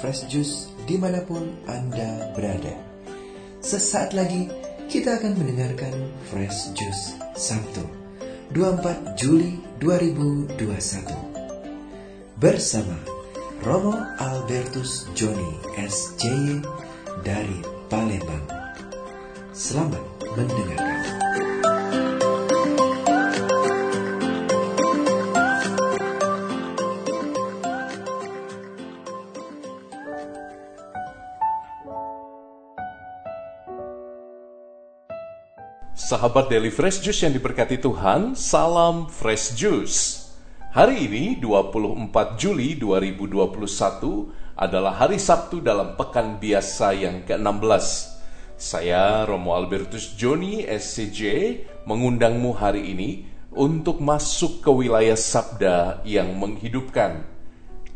Fresh Juice di mana pun Anda berada. Sesaat lagi kita akan mendengarkan Fresh Juice Sabtu 24 Juli 2021 bersama Romo Albertus Joni SJY dari Palembang. Selamat mendengarkan. Sahabat Daily Fresh Juice yang diberkati Tuhan, salam Fresh Juice. Hari ini 24 Juli 2021 adalah hari Sabtu dalam pekan biasa yang ke-16. Saya Romo Albertus Joni SCJ mengundangmu hari ini untuk masuk ke wilayah sabda yang menghidupkan.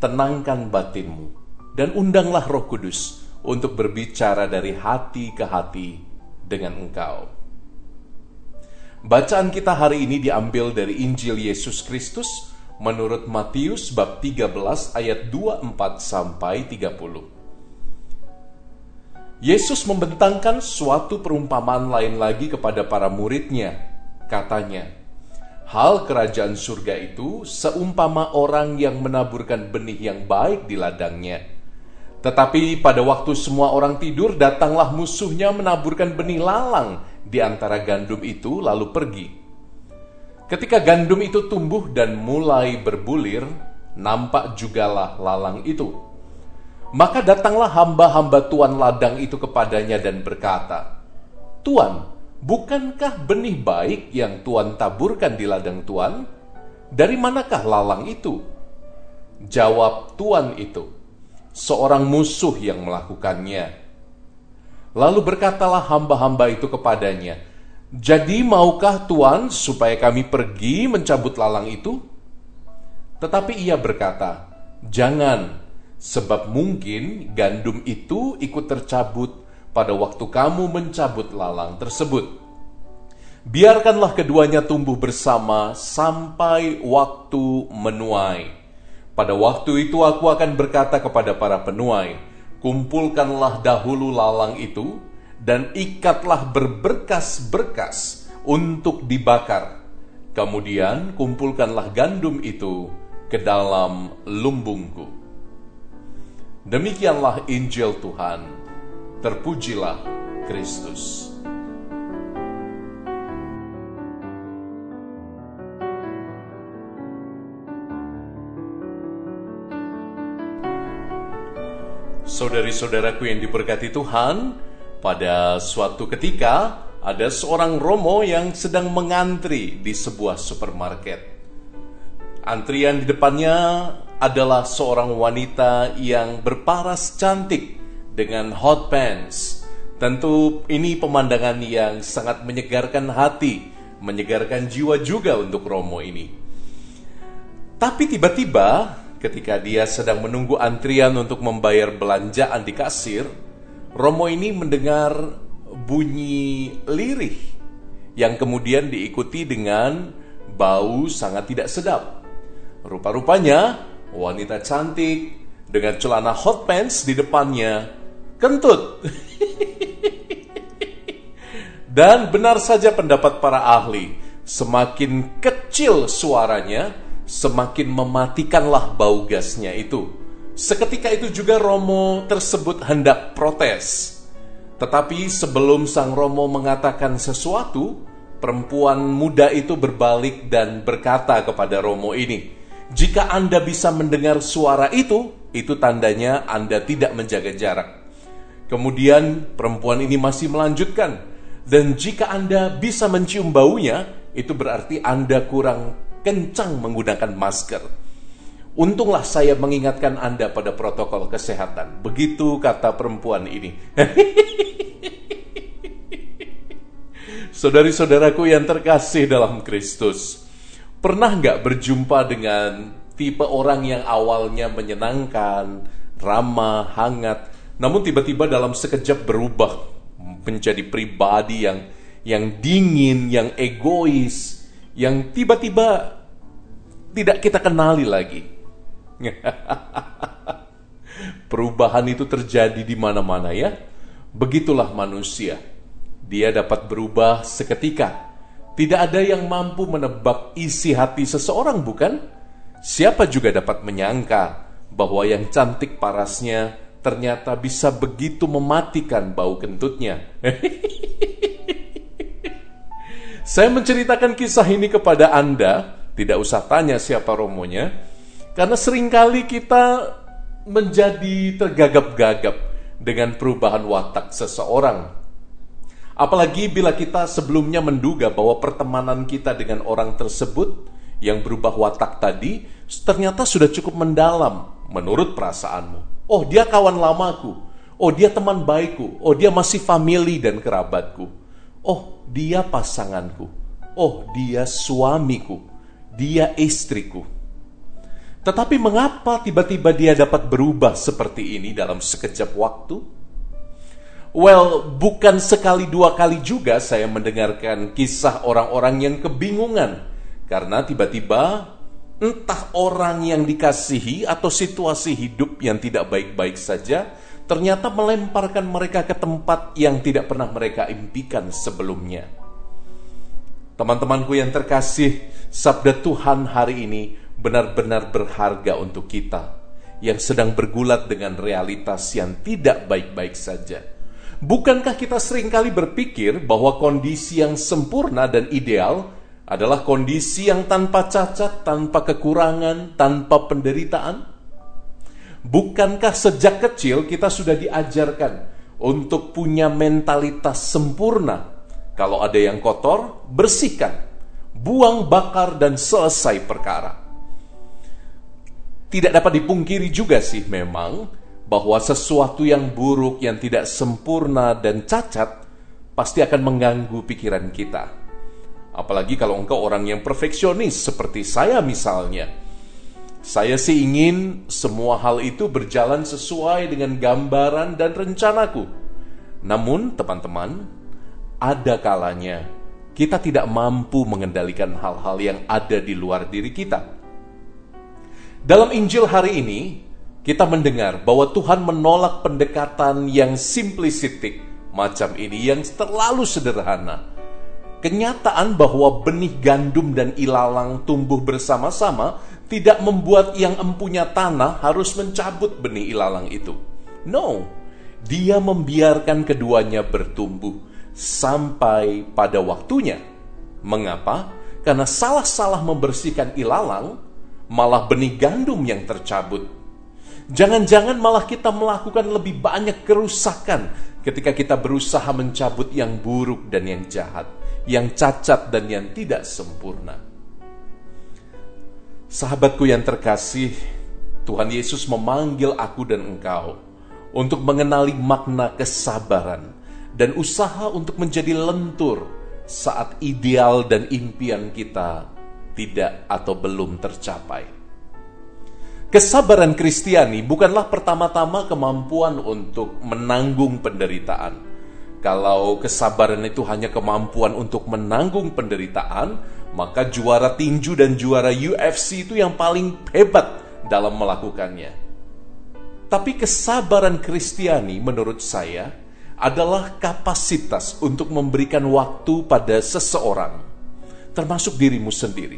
Tenangkan batinmu dan undanglah Roh Kudus untuk berbicara dari hati ke hati dengan engkau. Bacaan kita hari ini diambil dari Injil Yesus Kristus menurut Matius bab 13 ayat 24 sampai 30. Yesus membentangkan suatu perumpamaan lain lagi kepada para muridnya. Katanya, Hal kerajaan surga itu seumpama orang yang menaburkan benih yang baik di ladangnya. Tetapi pada waktu semua orang tidur, datanglah musuhnya menaburkan benih lalang di antara gandum itu lalu pergi. Ketika gandum itu tumbuh dan mulai berbulir, nampak jugalah lalang itu. Maka datanglah hamba-hamba tuan ladang itu kepadanya dan berkata, Tuan, bukankah benih baik yang tuan taburkan di ladang tuan? Dari manakah lalang itu? Jawab tuan itu, seorang musuh yang melakukannya. Lalu berkatalah hamba-hamba itu kepadanya, "Jadi maukah Tuan supaya kami pergi mencabut lalang itu?" Tetapi ia berkata, "Jangan, sebab mungkin gandum itu ikut tercabut pada waktu kamu mencabut lalang tersebut. Biarkanlah keduanya tumbuh bersama sampai waktu menuai. Pada waktu itu aku akan berkata kepada para penuai, kumpulkanlah dahulu lalang itu dan ikatlah berberkas-berkas untuk dibakar. Kemudian kumpulkanlah gandum itu ke dalam lumbungku. Demikianlah Injil Tuhan. Terpujilah Kristus. Saudari-saudaraku yang diberkati Tuhan, pada suatu ketika ada seorang romo yang sedang mengantri di sebuah supermarket. Antrian di depannya adalah seorang wanita yang berparas cantik dengan hot pants. Tentu ini pemandangan yang sangat menyegarkan hati, menyegarkan jiwa juga untuk romo ini. Tapi tiba-tiba ketika dia sedang menunggu antrian untuk membayar belanjaan di kasir, Romo ini mendengar bunyi lirih yang kemudian diikuti dengan bau sangat tidak sedap. Rupa-rupanya wanita cantik dengan celana hot pants di depannya kentut. Dan benar saja pendapat para ahli, semakin kecil suaranya, semakin mematikanlah bau gasnya itu. Seketika itu juga Romo tersebut hendak protes. Tetapi sebelum sang Romo mengatakan sesuatu, perempuan muda itu berbalik dan berkata kepada Romo ini, "Jika Anda bisa mendengar suara itu, itu tandanya Anda tidak menjaga jarak." Kemudian perempuan ini masih melanjutkan, "Dan jika Anda bisa mencium baunya, itu berarti Anda kurang kencang menggunakan masker. Untunglah saya mengingatkan Anda pada protokol kesehatan. Begitu kata perempuan ini. Saudari-saudaraku yang terkasih dalam Kristus, pernah nggak berjumpa dengan tipe orang yang awalnya menyenangkan, ramah, hangat, namun tiba-tiba dalam sekejap berubah menjadi pribadi yang yang dingin, yang egois, yang tiba-tiba tidak kita kenali lagi. Perubahan itu terjadi di mana-mana ya. Begitulah manusia. Dia dapat berubah seketika. Tidak ada yang mampu menebak isi hati seseorang, bukan? Siapa juga dapat menyangka bahwa yang cantik parasnya ternyata bisa begitu mematikan bau kentutnya. Saya menceritakan kisah ini kepada Anda, tidak usah tanya siapa romonya, karena sering kali kita menjadi tergagap-gagap dengan perubahan watak seseorang. Apalagi bila kita sebelumnya menduga bahwa pertemanan kita dengan orang tersebut yang berubah watak tadi ternyata sudah cukup mendalam menurut perasaanmu. Oh, dia kawan lamaku. Oh, dia teman baikku. Oh, dia masih family dan kerabatku. Oh, dia pasanganku. Oh, dia suamiku. Dia istriku. Tetapi mengapa tiba-tiba dia dapat berubah seperti ini dalam sekejap waktu? Well, bukan sekali dua kali juga saya mendengarkan kisah orang-orang yang kebingungan karena tiba-tiba entah orang yang dikasihi atau situasi hidup yang tidak baik-baik saja ternyata melemparkan mereka ke tempat yang tidak pernah mereka impikan sebelumnya. Teman-temanku yang terkasih, sabda Tuhan hari ini benar-benar berharga untuk kita yang sedang bergulat dengan realitas yang tidak baik-baik saja. Bukankah kita sering kali berpikir bahwa kondisi yang sempurna dan ideal adalah kondisi yang tanpa cacat, tanpa kekurangan, tanpa penderitaan? Bukankah sejak kecil kita sudah diajarkan untuk punya mentalitas sempurna? Kalau ada yang kotor, bersihkan, buang bakar dan selesai perkara. Tidak dapat dipungkiri juga sih memang bahwa sesuatu yang buruk, yang tidak sempurna dan cacat pasti akan mengganggu pikiran kita. Apalagi kalau engkau orang yang perfeksionis seperti saya misalnya saya sih ingin semua hal itu berjalan sesuai dengan gambaran dan rencanaku. Namun, teman-teman, ada kalanya kita tidak mampu mengendalikan hal-hal yang ada di luar diri kita. Dalam Injil hari ini, kita mendengar bahwa Tuhan menolak pendekatan yang simplistik macam ini yang terlalu sederhana. Kenyataan bahwa benih gandum dan ilalang tumbuh bersama-sama tidak membuat yang empunya tanah harus mencabut benih ilalang itu. No, dia membiarkan keduanya bertumbuh sampai pada waktunya. Mengapa? Karena salah-salah membersihkan ilalang, malah benih gandum yang tercabut. Jangan-jangan malah kita melakukan lebih banyak kerusakan ketika kita berusaha mencabut yang buruk dan yang jahat, yang cacat dan yang tidak sempurna. Sahabatku yang terkasih, Tuhan Yesus memanggil aku dan engkau untuk mengenali makna kesabaran dan usaha untuk menjadi lentur saat ideal dan impian kita tidak atau belum tercapai. Kesabaran Kristiani bukanlah pertama-tama kemampuan untuk menanggung penderitaan. Kalau kesabaran itu hanya kemampuan untuk menanggung penderitaan, maka juara tinju dan juara UFC itu yang paling hebat dalam melakukannya. Tapi kesabaran Kristiani menurut saya adalah kapasitas untuk memberikan waktu pada seseorang, termasuk dirimu sendiri,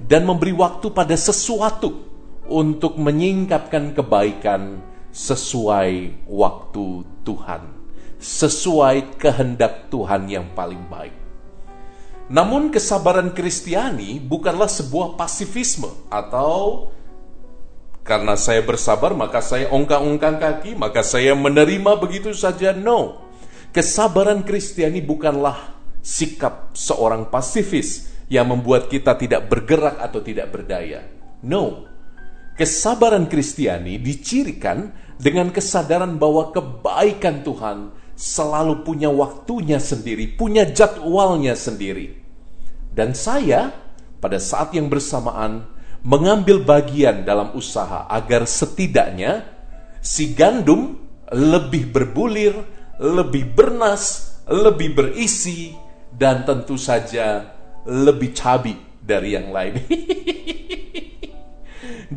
dan memberi waktu pada sesuatu untuk menyingkapkan kebaikan sesuai waktu Tuhan, sesuai kehendak Tuhan yang paling baik. Namun kesabaran Kristiani bukanlah sebuah pasifisme atau karena saya bersabar maka saya ongkang-ongkang kaki, maka saya menerima begitu saja. No. Kesabaran Kristiani bukanlah sikap seorang pasifis yang membuat kita tidak bergerak atau tidak berdaya. No. Kesabaran Kristiani dicirikan dengan kesadaran bahwa kebaikan Tuhan selalu punya waktunya sendiri, punya jadwalnya sendiri. Dan saya pada saat yang bersamaan mengambil bagian dalam usaha agar setidaknya si gandum lebih berbulir, lebih bernas, lebih berisi, dan tentu saja lebih cabi dari yang lain.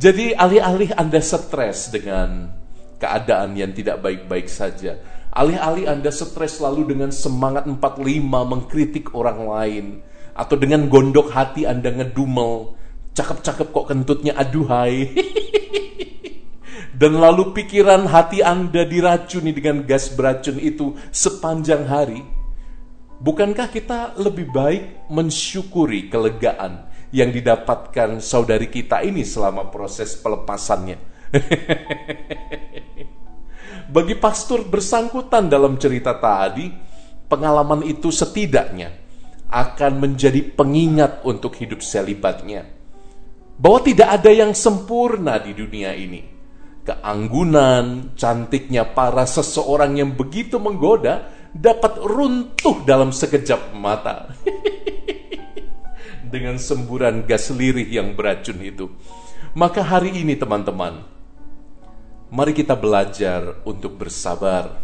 Jadi alih-alih Anda stres dengan keadaan yang tidak baik-baik saja. Alih-alih Anda stres lalu dengan semangat 45 mengkritik orang lain. Atau dengan gondok hati Anda ngedumel. Cakep-cakep kok kentutnya aduhai. Dan lalu pikiran hati Anda diracuni dengan gas beracun itu sepanjang hari. Bukankah kita lebih baik mensyukuri kelegaan yang didapatkan saudari kita ini selama proses pelepasannya? Bagi pastor bersangkutan dalam cerita tadi, pengalaman itu setidaknya akan menjadi pengingat untuk hidup selibatnya. Bahwa tidak ada yang sempurna di dunia ini keanggunan, cantiknya para seseorang yang begitu menggoda dapat runtuh dalam sekejap mata. Dengan semburan gas lirih yang beracun itu. Maka hari ini teman-teman, mari kita belajar untuk bersabar.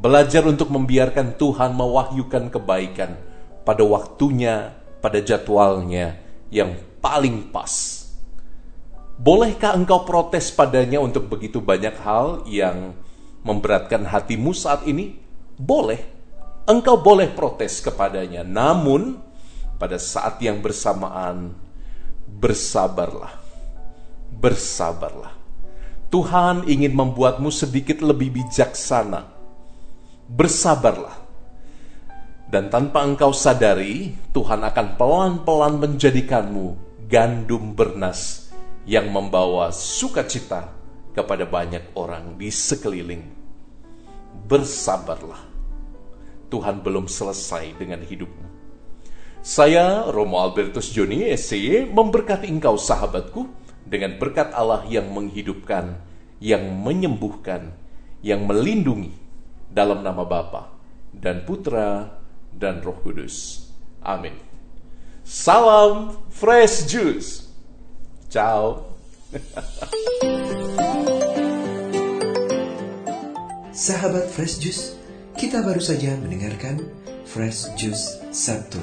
Belajar untuk membiarkan Tuhan mewahyukan kebaikan pada waktunya, pada jadwalnya yang paling pas Bolehkah engkau protes padanya untuk begitu banyak hal yang memberatkan hatimu saat ini? Boleh. Engkau boleh protes kepadanya. Namun, pada saat yang bersamaan, bersabarlah. Bersabarlah. Tuhan ingin membuatmu sedikit lebih bijaksana. Bersabarlah. Dan tanpa engkau sadari, Tuhan akan pelan-pelan menjadikanmu gandum bernas yang membawa sukacita kepada banyak orang di sekeliling. Bersabarlah. Tuhan belum selesai dengan hidupmu. Saya Romo Albertus Joni SCY memberkati engkau sahabatku dengan berkat Allah yang menghidupkan, yang menyembuhkan, yang melindungi dalam nama Bapa dan Putra dan Roh Kudus. Amin. Salam fresh juice. Ciao. Sahabat Fresh Juice, kita baru saja mendengarkan Fresh Juice Sabtu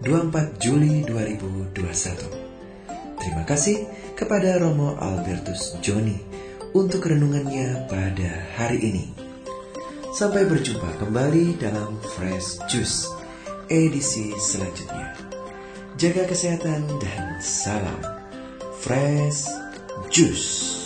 24 Juli 2021. Terima kasih kepada Romo Albertus Joni untuk renungannya pada hari ini. Sampai berjumpa kembali dalam Fresh Juice edisi selanjutnya. Jaga kesehatan dan salam fresh juice.